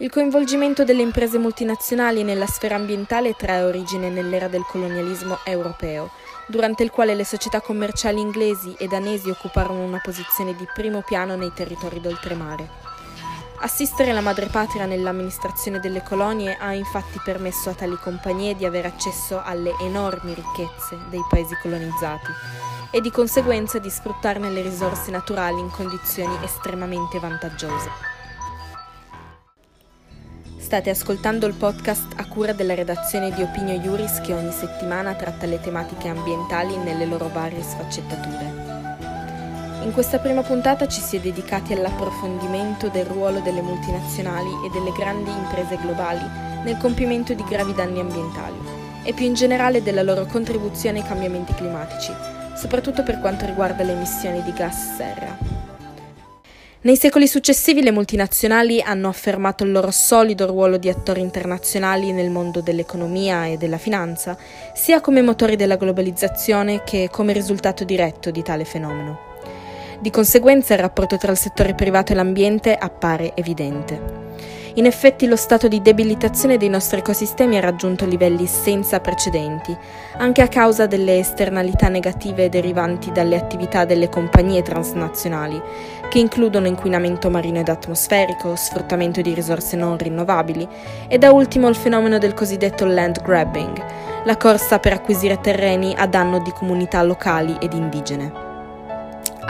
Il coinvolgimento delle imprese multinazionali nella sfera ambientale trae origine nell'era del colonialismo europeo, durante il quale le società commerciali inglesi e danesi occuparono una posizione di primo piano nei territori d'oltremare. Assistere la madrepatria nell'amministrazione delle colonie ha infatti permesso a tali compagnie di avere accesso alle enormi ricchezze dei paesi colonizzati e di conseguenza di sfruttarne le risorse naturali in condizioni estremamente vantaggiose. State ascoltando il podcast a cura della redazione di Opinio Iuris che ogni settimana tratta le tematiche ambientali nelle loro varie sfaccettature. In questa prima puntata ci si è dedicati all'approfondimento del ruolo delle multinazionali e delle grandi imprese globali nel compimento di gravi danni ambientali e più in generale della loro contribuzione ai cambiamenti climatici, soprattutto per quanto riguarda le emissioni di gas serra. Nei secoli successivi le multinazionali hanno affermato il loro solido ruolo di attori internazionali nel mondo dell'economia e della finanza, sia come motori della globalizzazione che come risultato diretto di tale fenomeno. Di conseguenza il rapporto tra il settore privato e l'ambiente appare evidente. In effetti lo stato di debilitazione dei nostri ecosistemi ha raggiunto livelli senza precedenti, anche a causa delle esternalità negative derivanti dalle attività delle compagnie transnazionali, che includono inquinamento marino ed atmosferico, sfruttamento di risorse non rinnovabili e da ultimo il fenomeno del cosiddetto land grabbing, la corsa per acquisire terreni a danno di comunità locali ed indigene.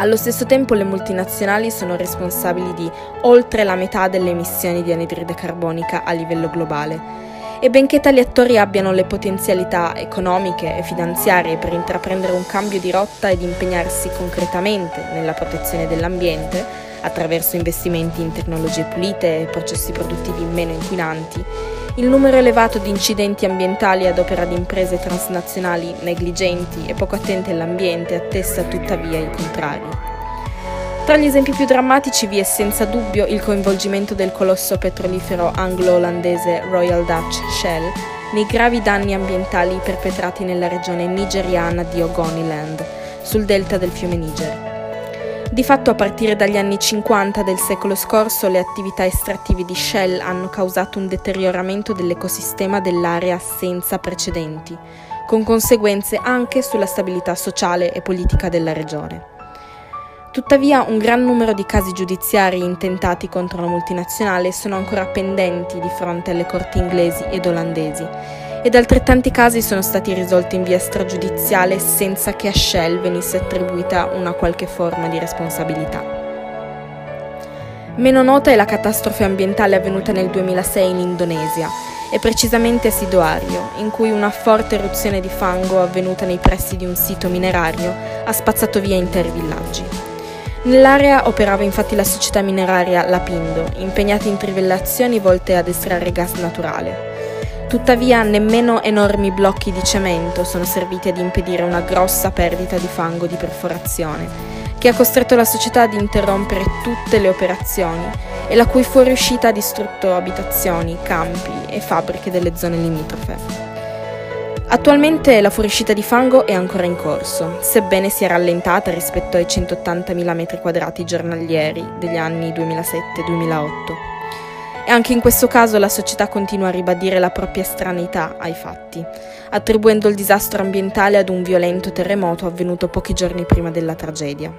Allo stesso tempo le multinazionali sono responsabili di oltre la metà delle emissioni di anidride carbonica a livello globale. E benché tali attori abbiano le potenzialità economiche e finanziarie per intraprendere un cambio di rotta ed impegnarsi concretamente nella protezione dell'ambiente, attraverso investimenti in tecnologie pulite e processi produttivi meno inquinanti, il numero elevato di incidenti ambientali ad opera di imprese transnazionali negligenti e poco attente all'ambiente attesta tuttavia il contrario. Tra gli esempi più drammatici vi è senza dubbio il coinvolgimento del colosso petrolifero anglo-olandese Royal Dutch Shell nei gravi danni ambientali perpetrati nella regione nigeriana di Ogoniland, sul delta del fiume Niger. Di fatto a partire dagli anni 50 del secolo scorso le attività estrattive di Shell hanno causato un deterioramento dell'ecosistema dell'area senza precedenti, con conseguenze anche sulla stabilità sociale e politica della regione. Tuttavia un gran numero di casi giudiziari intentati contro la multinazionale sono ancora pendenti di fronte alle corti inglesi ed olandesi ed altrettanti casi sono stati risolti in via stragiudiziale senza che a Shell venisse attribuita una qualche forma di responsabilità. Meno nota è la catastrofe ambientale avvenuta nel 2006 in Indonesia, e precisamente a Sidoario, in cui una forte eruzione di fango avvenuta nei pressi di un sito minerario ha spazzato via interi villaggi. Nell'area operava infatti la società mineraria Lapindo, impegnata in trivellazioni volte ad estrarre gas naturale. Tuttavia nemmeno enormi blocchi di cemento sono serviti ad impedire una grossa perdita di fango di perforazione, che ha costretto la società ad interrompere tutte le operazioni e la cui fuoriuscita ha distrutto abitazioni, campi e fabbriche delle zone limitrofe. Attualmente la fuoriuscita di fango è ancora in corso, sebbene sia rallentata rispetto ai 180.000 m2 giornalieri degli anni 2007-2008. E anche in questo caso la società continua a ribadire la propria stranità ai fatti, attribuendo il disastro ambientale ad un violento terremoto avvenuto pochi giorni prima della tragedia.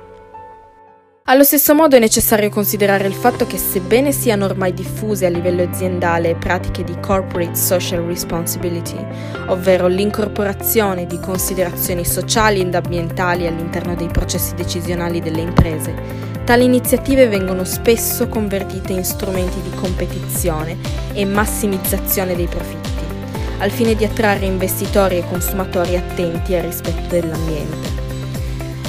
Allo stesso modo è necessario considerare il fatto che sebbene siano ormai diffuse a livello aziendale pratiche di corporate social responsibility, ovvero l'incorporazione di considerazioni sociali ed ambientali all'interno dei processi decisionali delle imprese, Tali iniziative vengono spesso convertite in strumenti di competizione e massimizzazione dei profitti, al fine di attrarre investitori e consumatori attenti al rispetto dell'ambiente.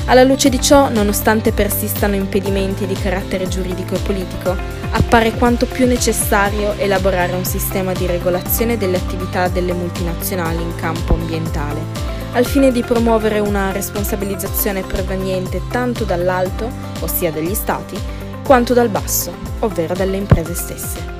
Alla luce di ciò, nonostante persistano impedimenti di carattere giuridico e politico, appare quanto più necessario elaborare un sistema di regolazione delle attività delle multinazionali in campo ambientale al fine di promuovere una responsabilizzazione proveniente tanto dall'alto, ossia dagli Stati, quanto dal basso, ovvero dalle imprese stesse.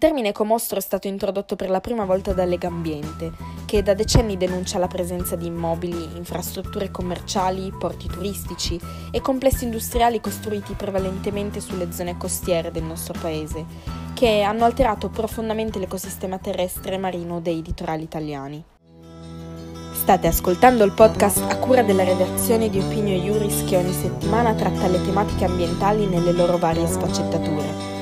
Termine ecomostro è stato introdotto per la prima volta da Legambiente, che da decenni denuncia la presenza di immobili, infrastrutture commerciali, porti turistici e complessi industriali costruiti prevalentemente sulle zone costiere del nostro paese, che hanno alterato profondamente l'ecosistema terrestre e marino dei litorali italiani. State ascoltando il podcast a cura della redazione di Opinio Iuris che ogni settimana tratta le tematiche ambientali nelle loro varie sfaccettature.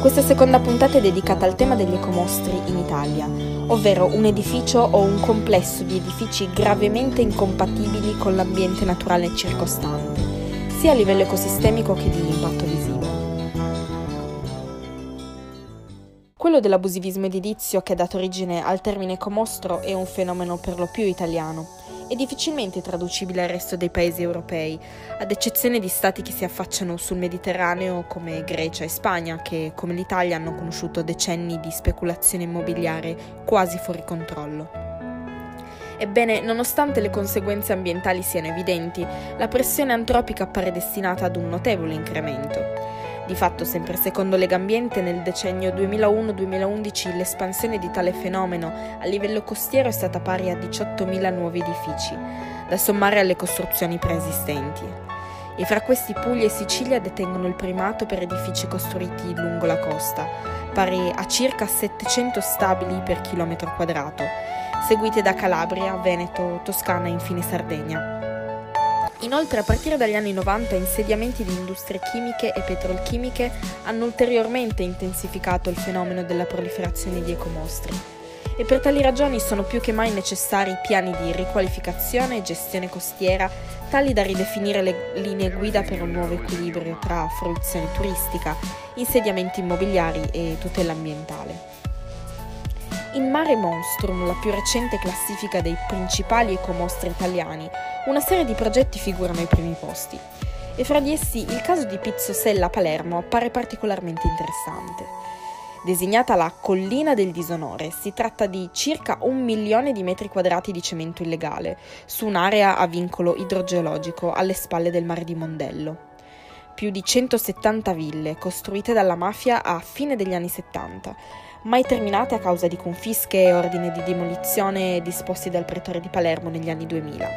Questa seconda puntata è dedicata al tema degli ecomostri in Italia, ovvero un edificio o un complesso di edifici gravemente incompatibili con l'ambiente naturale circostante, sia a livello ecosistemico che di impatto visivo. Quello dell'abusivismo edilizio che ha dato origine al termine ecomostro è un fenomeno per lo più italiano è difficilmente traducibile al resto dei paesi europei, ad eccezione di stati che si affacciano sul Mediterraneo come Grecia e Spagna, che come l'Italia hanno conosciuto decenni di speculazione immobiliare quasi fuori controllo. Ebbene, nonostante le conseguenze ambientali siano evidenti, la pressione antropica appare destinata ad un notevole incremento. Di fatto, sempre secondo Legambiente, nel decennio 2001-2011 l'espansione di tale fenomeno a livello costiero è stata pari a 18.000 nuovi edifici, da sommare alle costruzioni preesistenti. E fra questi Puglia e Sicilia detengono il primato per edifici costruiti lungo la costa, pari a circa 700 stabili per chilometro quadrato, seguite da Calabria, Veneto, Toscana e infine Sardegna. Inoltre, a partire dagli anni 90, insediamenti di industrie chimiche e petrolchimiche hanno ulteriormente intensificato il fenomeno della proliferazione di ecomostri. E per tali ragioni sono più che mai necessari piani di riqualificazione e gestione costiera tali da ridefinire le linee guida per un nuovo equilibrio tra fruizione turistica, insediamenti immobiliari e tutela ambientale. In Mare Monstrum, la più recente classifica dei principali ecomostri italiani, una serie di progetti figurano ai primi posti. E fra di essi il caso di Pizzosella a Palermo appare particolarmente interessante. Designata la Collina del Disonore, si tratta di circa un milione di metri quadrati di cemento illegale, su un'area a vincolo idrogeologico alle spalle del mare di Mondello. Più di 170 ville costruite dalla mafia a fine degli anni 70, mai terminate a causa di confische e ordini di demolizione disposti dal pretore di Palermo negli anni 2000.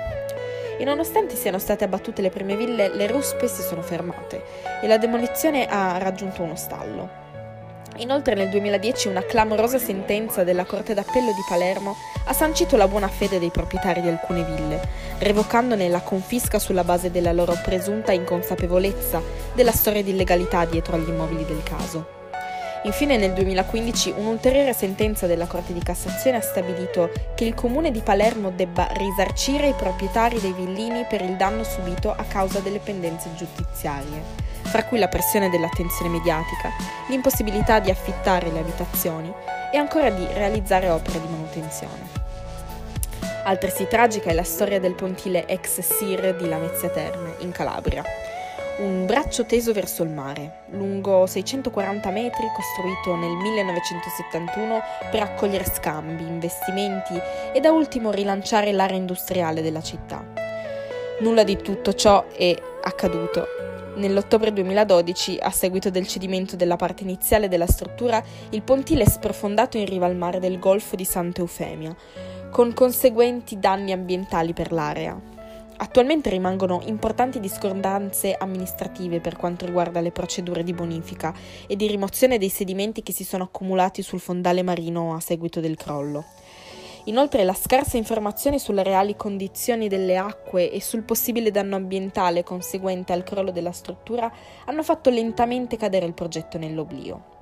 E nonostante siano state abbattute le prime ville, le ruspe si sono fermate e la demolizione ha raggiunto uno stallo. Inoltre nel 2010 una clamorosa sentenza della Corte d'Appello di Palermo ha sancito la buona fede dei proprietari di alcune ville, revocandone la confisca sulla base della loro presunta inconsapevolezza della storia di illegalità dietro agli immobili del caso. Infine nel 2015 un'ulteriore sentenza della Corte di Cassazione ha stabilito che il comune di Palermo debba risarcire i proprietari dei villini per il danno subito a causa delle pendenze giudiziarie, fra cui la pressione dell'attenzione mediatica, l'impossibilità di affittare le abitazioni e ancora di realizzare opere di manutenzione. Altresì tragica è la storia del pontile ex SIR di Lamezia Terme, in Calabria un braccio teso verso il mare, lungo 640 metri, costruito nel 1971 per accogliere scambi, investimenti e da ultimo rilanciare l'area industriale della città. Nulla di tutto ciò è accaduto. Nell'ottobre 2012, a seguito del cedimento della parte iniziale della struttura, il pontile è sprofondato in riva al mare del Golfo di Santa Eufemia, con conseguenti danni ambientali per l'area. Attualmente rimangono importanti discordanze amministrative per quanto riguarda le procedure di bonifica e di rimozione dei sedimenti che si sono accumulati sul fondale marino a seguito del crollo. Inoltre la scarsa informazione sulle reali condizioni delle acque e sul possibile danno ambientale conseguente al crollo della struttura hanno fatto lentamente cadere il progetto nell'oblio.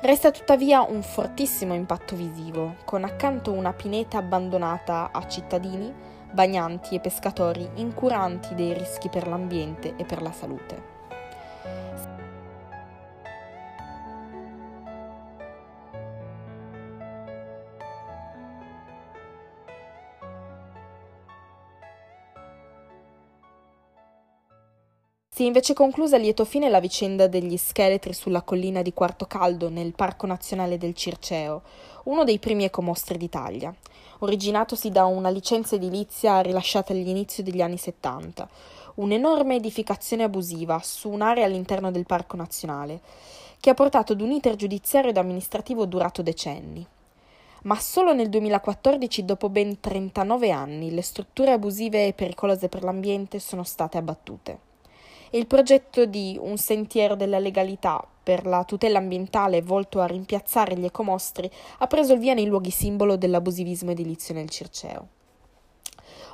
Resta tuttavia un fortissimo impatto visivo, con accanto una pineta abbandonata a cittadini, bagnanti e pescatori incuranti dei rischi per l'ambiente e per la salute. Si è invece conclusa a lieto fine la vicenda degli scheletri sulla collina di Quarto Caldo nel Parco Nazionale del Circeo, uno dei primi ecomostri d'Italia, originatosi da una licenza edilizia rilasciata all'inizio degli anni 70, un'enorme edificazione abusiva su un'area all'interno del Parco Nazionale, che ha portato ad un iter giudiziario ed amministrativo durato decenni. Ma solo nel 2014, dopo ben 39 anni, le strutture abusive e pericolose per l'ambiente sono state abbattute e il progetto di un sentiero della legalità per la tutela ambientale volto a rimpiazzare gli ecomostri ha preso il via nei luoghi simbolo dell'abusivismo edilizio nel Circeo.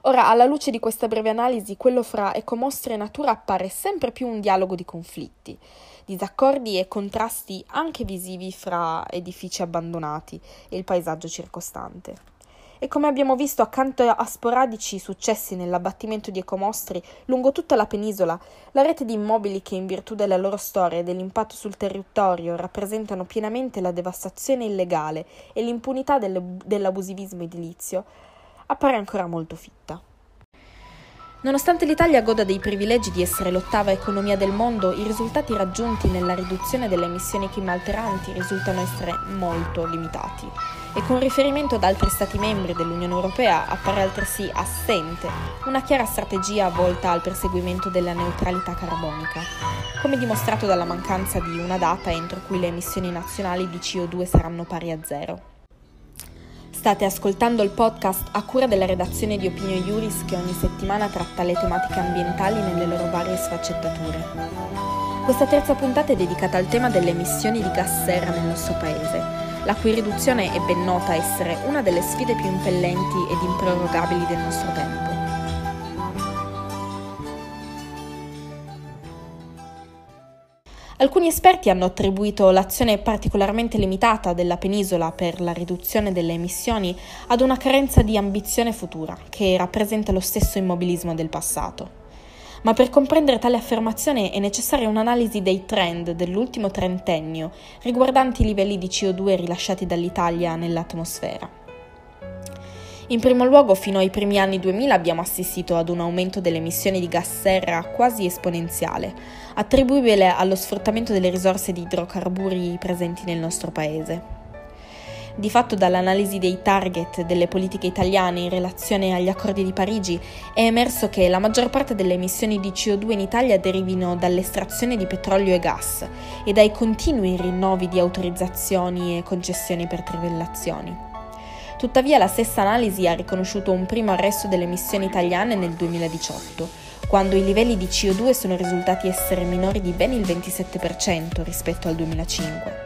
Ora, alla luce di questa breve analisi, quello fra ecomostri e natura appare sempre più un dialogo di conflitti, disaccordi e contrasti anche visivi fra edifici abbandonati e il paesaggio circostante e come abbiamo visto accanto a sporadici successi nell'abbattimento di ecomostri lungo tutta la penisola, la rete di immobili che in virtù della loro storia e dell'impatto sul territorio rappresentano pienamente la devastazione illegale e l'impunità dell'abusivismo edilizio, appare ancora molto fitta. Nonostante l'Italia goda dei privilegi di essere l'ottava economia del mondo, i risultati raggiunti nella riduzione delle emissioni climalteranti risultano essere molto limitati e con riferimento ad altri Stati membri dell'Unione Europea appare altresì assente una chiara strategia volta al perseguimento della neutralità carbonica, come dimostrato dalla mancanza di una data entro cui le emissioni nazionali di CO2 saranno pari a zero. State ascoltando il podcast a cura della redazione di Opinio Iuris che ogni settimana tratta le tematiche ambientali nelle loro varie sfaccettature. Questa terza puntata è dedicata al tema delle emissioni di gas serra nel nostro paese, la cui riduzione è ben nota essere una delle sfide più impellenti ed improrogabili del nostro tempo. Alcuni esperti hanno attribuito l'azione particolarmente limitata della penisola per la riduzione delle emissioni ad una carenza di ambizione futura, che rappresenta lo stesso immobilismo del passato. Ma per comprendere tale affermazione è necessaria un'analisi dei trend dell'ultimo trentennio riguardanti i livelli di CO2 rilasciati dall'Italia nell'atmosfera. In primo luogo, fino ai primi anni 2000 abbiamo assistito ad un aumento delle emissioni di gas serra quasi esponenziale, attribuibile allo sfruttamento delle risorse di idrocarburi presenti nel nostro paese. Di fatto dall'analisi dei target delle politiche italiane in relazione agli accordi di Parigi è emerso che la maggior parte delle emissioni di CO2 in Italia derivino dall'estrazione di petrolio e gas e dai continui rinnovi di autorizzazioni e concessioni per trivellazioni. Tuttavia la stessa analisi ha riconosciuto un primo arresto delle emissioni italiane nel 2018, quando i livelli di CO2 sono risultati essere minori di ben il 27% rispetto al 2005.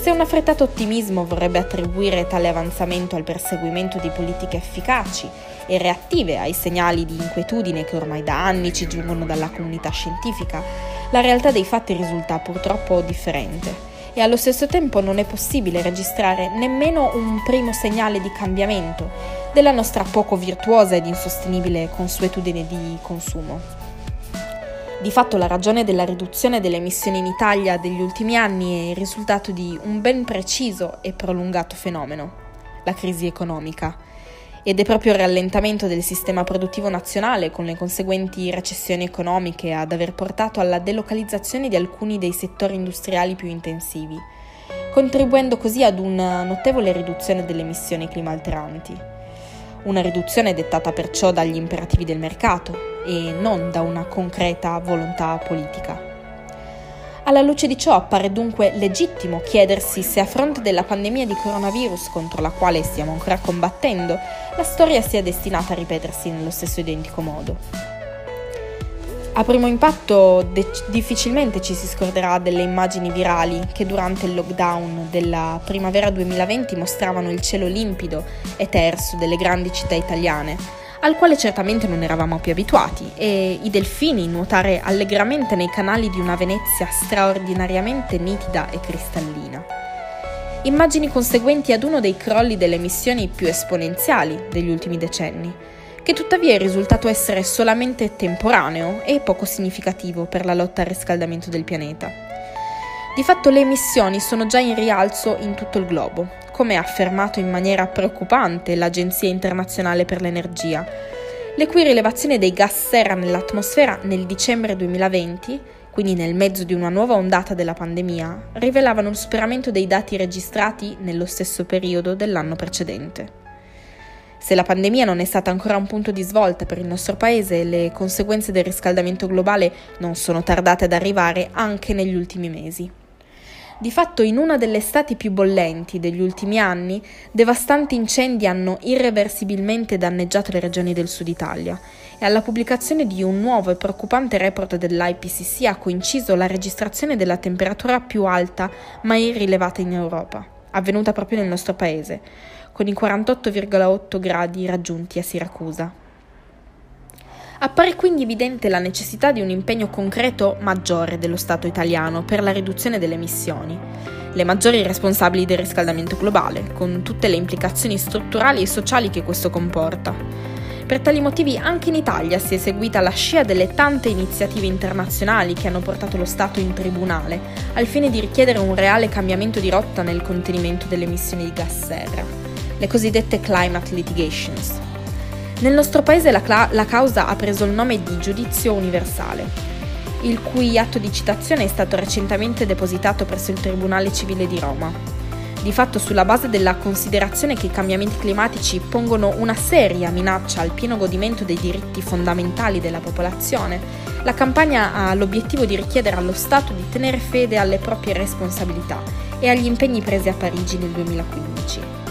Se un affrettato ottimismo vorrebbe attribuire tale avanzamento al perseguimento di politiche efficaci e reattive ai segnali di inquietudine che ormai da anni ci giungono dalla comunità scientifica, la realtà dei fatti risulta purtroppo differente e allo stesso tempo non è possibile registrare nemmeno un primo segnale di cambiamento della nostra poco virtuosa ed insostenibile consuetudine di consumo. Di fatto la ragione della riduzione delle emissioni in Italia degli ultimi anni è il risultato di un ben preciso e prolungato fenomeno, la crisi economica, ed è proprio il rallentamento del sistema produttivo nazionale con le conseguenti recessioni economiche ad aver portato alla delocalizzazione di alcuni dei settori industriali più intensivi, contribuendo così ad una notevole riduzione delle emissioni climalteranti. Una riduzione dettata perciò dagli imperativi del mercato e non da una concreta volontà politica. Alla luce di ciò appare dunque legittimo chiedersi se a fronte della pandemia di coronavirus contro la quale stiamo ancora combattendo, la storia sia destinata a ripetersi nello stesso identico modo. A primo impatto de- difficilmente ci si scorderà delle immagini virali che durante il lockdown della primavera 2020 mostravano il cielo limpido e terso delle grandi città italiane, al quale certamente non eravamo più abituati, e i delfini nuotare allegramente nei canali di una Venezia straordinariamente nitida e cristallina. Immagini conseguenti ad uno dei crolli delle emissioni più esponenziali degli ultimi decenni, che tuttavia è risultato essere solamente temporaneo e poco significativo per la lotta al riscaldamento del pianeta. Di fatto le emissioni sono già in rialzo in tutto il globo, come ha affermato in maniera preoccupante l'Agenzia internazionale per l'energia, le cui rilevazioni dei gas serra nell'atmosfera nel dicembre 2020, quindi nel mezzo di una nuova ondata della pandemia, rivelavano un superamento dei dati registrati nello stesso periodo dell'anno precedente. Se la pandemia non è stata ancora un punto di svolta per il nostro paese, le conseguenze del riscaldamento globale non sono tardate ad arrivare anche negli ultimi mesi. Di fatto, in una delle estati più bollenti degli ultimi anni, devastanti incendi hanno irreversibilmente danneggiato le regioni del sud Italia e alla pubblicazione di un nuovo e preoccupante report dell'IPCC ha coinciso la registrazione della temperatura più alta mai rilevata in Europa, avvenuta proprio nel nostro paese, con i 48,8 gradi raggiunti a Siracusa. Appare quindi evidente la necessità di un impegno concreto maggiore dello Stato italiano per la riduzione delle emissioni, le maggiori responsabili del riscaldamento globale, con tutte le implicazioni strutturali e sociali che questo comporta. Per tali motivi anche in Italia si è seguita la scia delle tante iniziative internazionali che hanno portato lo Stato in tribunale, al fine di richiedere un reale cambiamento di rotta nel contenimento delle emissioni di gas serra le cosiddette climate litigations. Nel nostro paese la, cla- la causa ha preso il nome di giudizio universale, il cui atto di citazione è stato recentemente depositato presso il Tribunale Civile di Roma. Di fatto sulla base della considerazione che i cambiamenti climatici pongono una seria minaccia al pieno godimento dei diritti fondamentali della popolazione, la campagna ha l'obiettivo di richiedere allo Stato di tenere fede alle proprie responsabilità e agli impegni presi a Parigi nel 2015.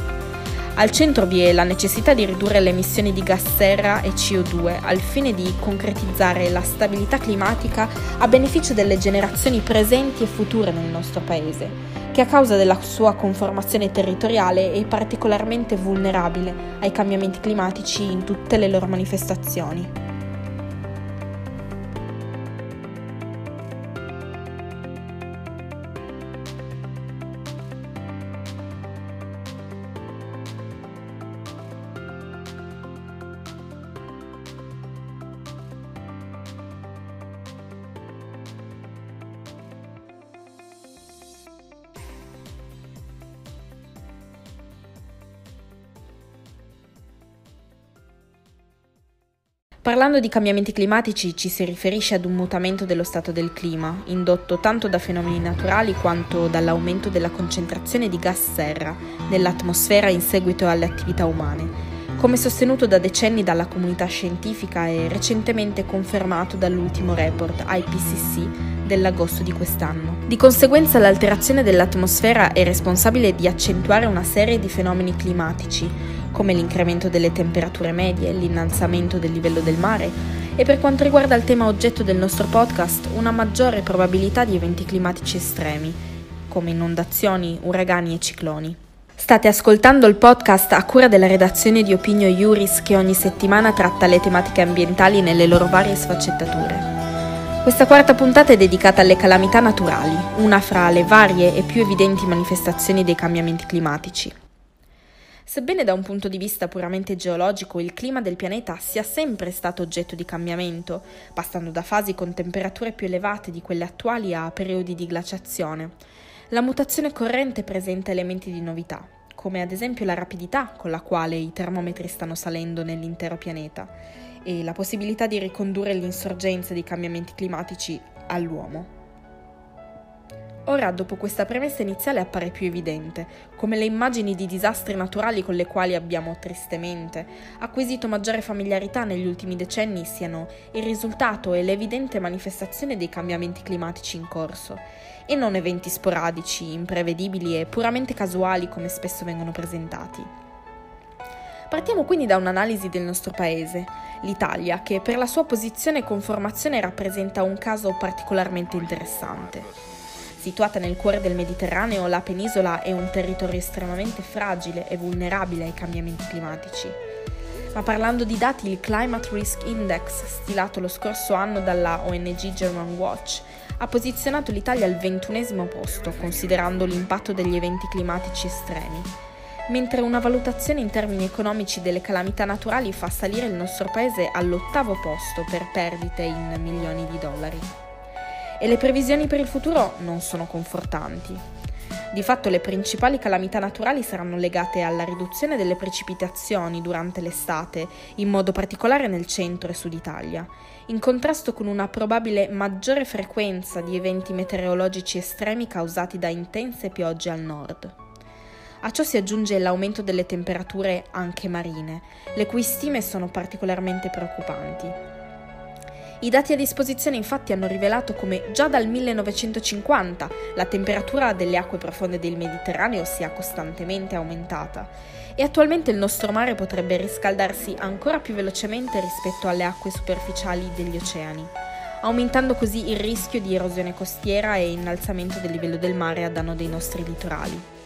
Al centro vi è la necessità di ridurre le emissioni di gas serra e CO2 al fine di concretizzare la stabilità climatica a beneficio delle generazioni presenti e future nel nostro Paese, che a causa della sua conformazione territoriale è particolarmente vulnerabile ai cambiamenti climatici in tutte le loro manifestazioni. Parlando di cambiamenti climatici ci si riferisce ad un mutamento dello stato del clima, indotto tanto da fenomeni naturali quanto dall'aumento della concentrazione di gas serra nell'atmosfera in seguito alle attività umane, come sostenuto da decenni dalla comunità scientifica e recentemente confermato dall'ultimo report IPCC dell'agosto di quest'anno. Di conseguenza l'alterazione dell'atmosfera è responsabile di accentuare una serie di fenomeni climatici, come l'incremento delle temperature medie, l'innalzamento del livello del mare e per quanto riguarda il tema oggetto del nostro podcast, una maggiore probabilità di eventi climatici estremi, come inondazioni, uragani e cicloni. State ascoltando il podcast a cura della redazione di Opinio Iuris che ogni settimana tratta le tematiche ambientali nelle loro varie sfaccettature. Questa quarta puntata è dedicata alle calamità naturali, una fra le varie e più evidenti manifestazioni dei cambiamenti climatici. Sebbene da un punto di vista puramente geologico il clima del pianeta sia sempre stato oggetto di cambiamento, passando da fasi con temperature più elevate di quelle attuali a periodi di glaciazione, la mutazione corrente presenta elementi di novità, come ad esempio la rapidità con la quale i termometri stanno salendo nell'intero pianeta e la possibilità di ricondurre l'insorgenza di cambiamenti climatici all'uomo. Ora, dopo questa premessa iniziale, appare più evidente come le immagini di disastri naturali con le quali abbiamo tristemente acquisito maggiore familiarità negli ultimi decenni siano il risultato e l'evidente manifestazione dei cambiamenti climatici in corso, e non eventi sporadici, imprevedibili e puramente casuali come spesso vengono presentati. Partiamo quindi da un'analisi del nostro paese, l'Italia, che per la sua posizione e conformazione rappresenta un caso particolarmente interessante. Situata nel cuore del Mediterraneo, la penisola è un territorio estremamente fragile e vulnerabile ai cambiamenti climatici. Ma parlando di dati, il Climate Risk Index, stilato lo scorso anno dalla ONG German Watch, ha posizionato l'Italia al ventunesimo posto, considerando l'impatto degli eventi climatici estremi, mentre una valutazione in termini economici delle calamità naturali fa salire il nostro paese all'ottavo posto per perdite in milioni di dollari e le previsioni per il futuro non sono confortanti. Di fatto le principali calamità naturali saranno legate alla riduzione delle precipitazioni durante l'estate, in modo particolare nel centro e sud Italia, in contrasto con una probabile maggiore frequenza di eventi meteorologici estremi causati da intense piogge al nord. A ciò si aggiunge l'aumento delle temperature anche marine, le cui stime sono particolarmente preoccupanti. I dati a disposizione infatti hanno rivelato come già dal 1950 la temperatura delle acque profonde del Mediterraneo sia costantemente aumentata e attualmente il nostro mare potrebbe riscaldarsi ancora più velocemente rispetto alle acque superficiali degli oceani, aumentando così il rischio di erosione costiera e innalzamento del livello del mare a danno dei nostri litorali.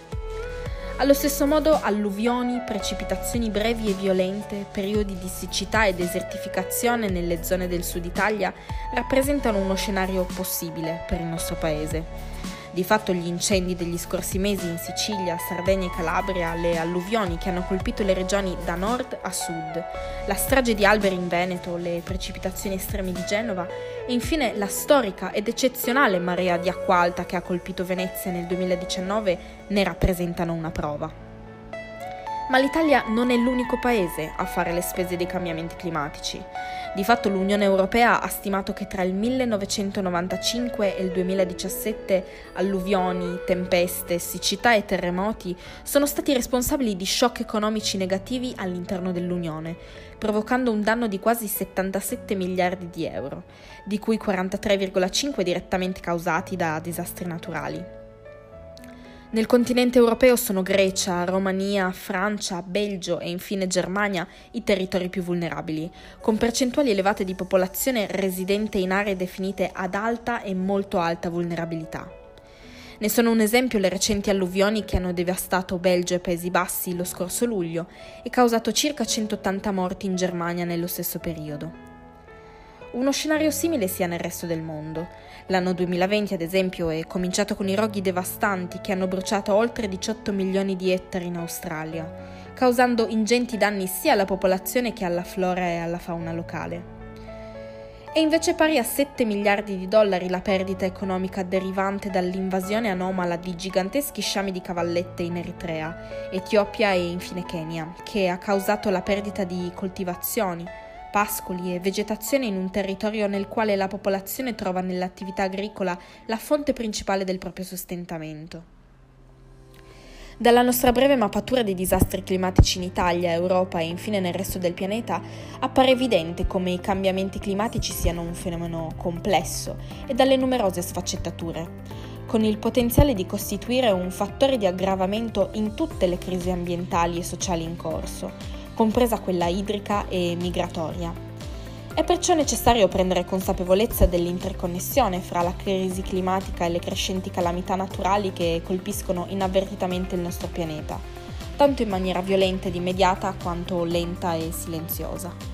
Allo stesso modo alluvioni, precipitazioni brevi e violente, periodi di siccità e desertificazione nelle zone del sud Italia rappresentano uno scenario possibile per il nostro paese. Di fatto gli incendi degli scorsi mesi in Sicilia, Sardegna e Calabria, le alluvioni che hanno colpito le regioni da nord a sud, la strage di alberi in Veneto, le precipitazioni estreme di Genova e infine la storica ed eccezionale marea di acqua alta che ha colpito Venezia nel 2019 ne rappresentano una prova. Ma l'Italia non è l'unico paese a fare le spese dei cambiamenti climatici. Di fatto l'Unione Europea ha stimato che tra il 1995 e il 2017 alluvioni, tempeste, siccità e terremoti sono stati responsabili di shock economici negativi all'interno dell'Unione, provocando un danno di quasi 77 miliardi di euro, di cui 43,5 direttamente causati da disastri naturali. Nel continente europeo sono Grecia, Romania, Francia, Belgio e infine Germania i territori più vulnerabili, con percentuali elevate di popolazione residente in aree definite ad alta e molto alta vulnerabilità. Ne sono un esempio le recenti alluvioni che hanno devastato Belgio e Paesi Bassi lo scorso luglio e causato circa 180 morti in Germania nello stesso periodo. Uno scenario simile sia nel resto del mondo. L'anno 2020, ad esempio, è cominciato con i roghi devastanti che hanno bruciato oltre 18 milioni di ettari in Australia, causando ingenti danni sia alla popolazione che alla flora e alla fauna locale. È invece pari a 7 miliardi di dollari la perdita economica derivante dall'invasione anomala di giganteschi sciami di cavallette in Eritrea, Etiopia e infine Kenya, che ha causato la perdita di coltivazioni, pascoli e vegetazione in un territorio nel quale la popolazione trova nell'attività agricola la fonte principale del proprio sostentamento. Dalla nostra breve mappatura dei disastri climatici in Italia, Europa e infine nel resto del pianeta, appare evidente come i cambiamenti climatici siano un fenomeno complesso e dalle numerose sfaccettature, con il potenziale di costituire un fattore di aggravamento in tutte le crisi ambientali e sociali in corso, compresa quella idrica e migratoria. È perciò necessario prendere consapevolezza dell'interconnessione fra la crisi climatica e le crescenti calamità naturali che colpiscono inavvertitamente il nostro pianeta, tanto in maniera violenta ed immediata quanto lenta e silenziosa.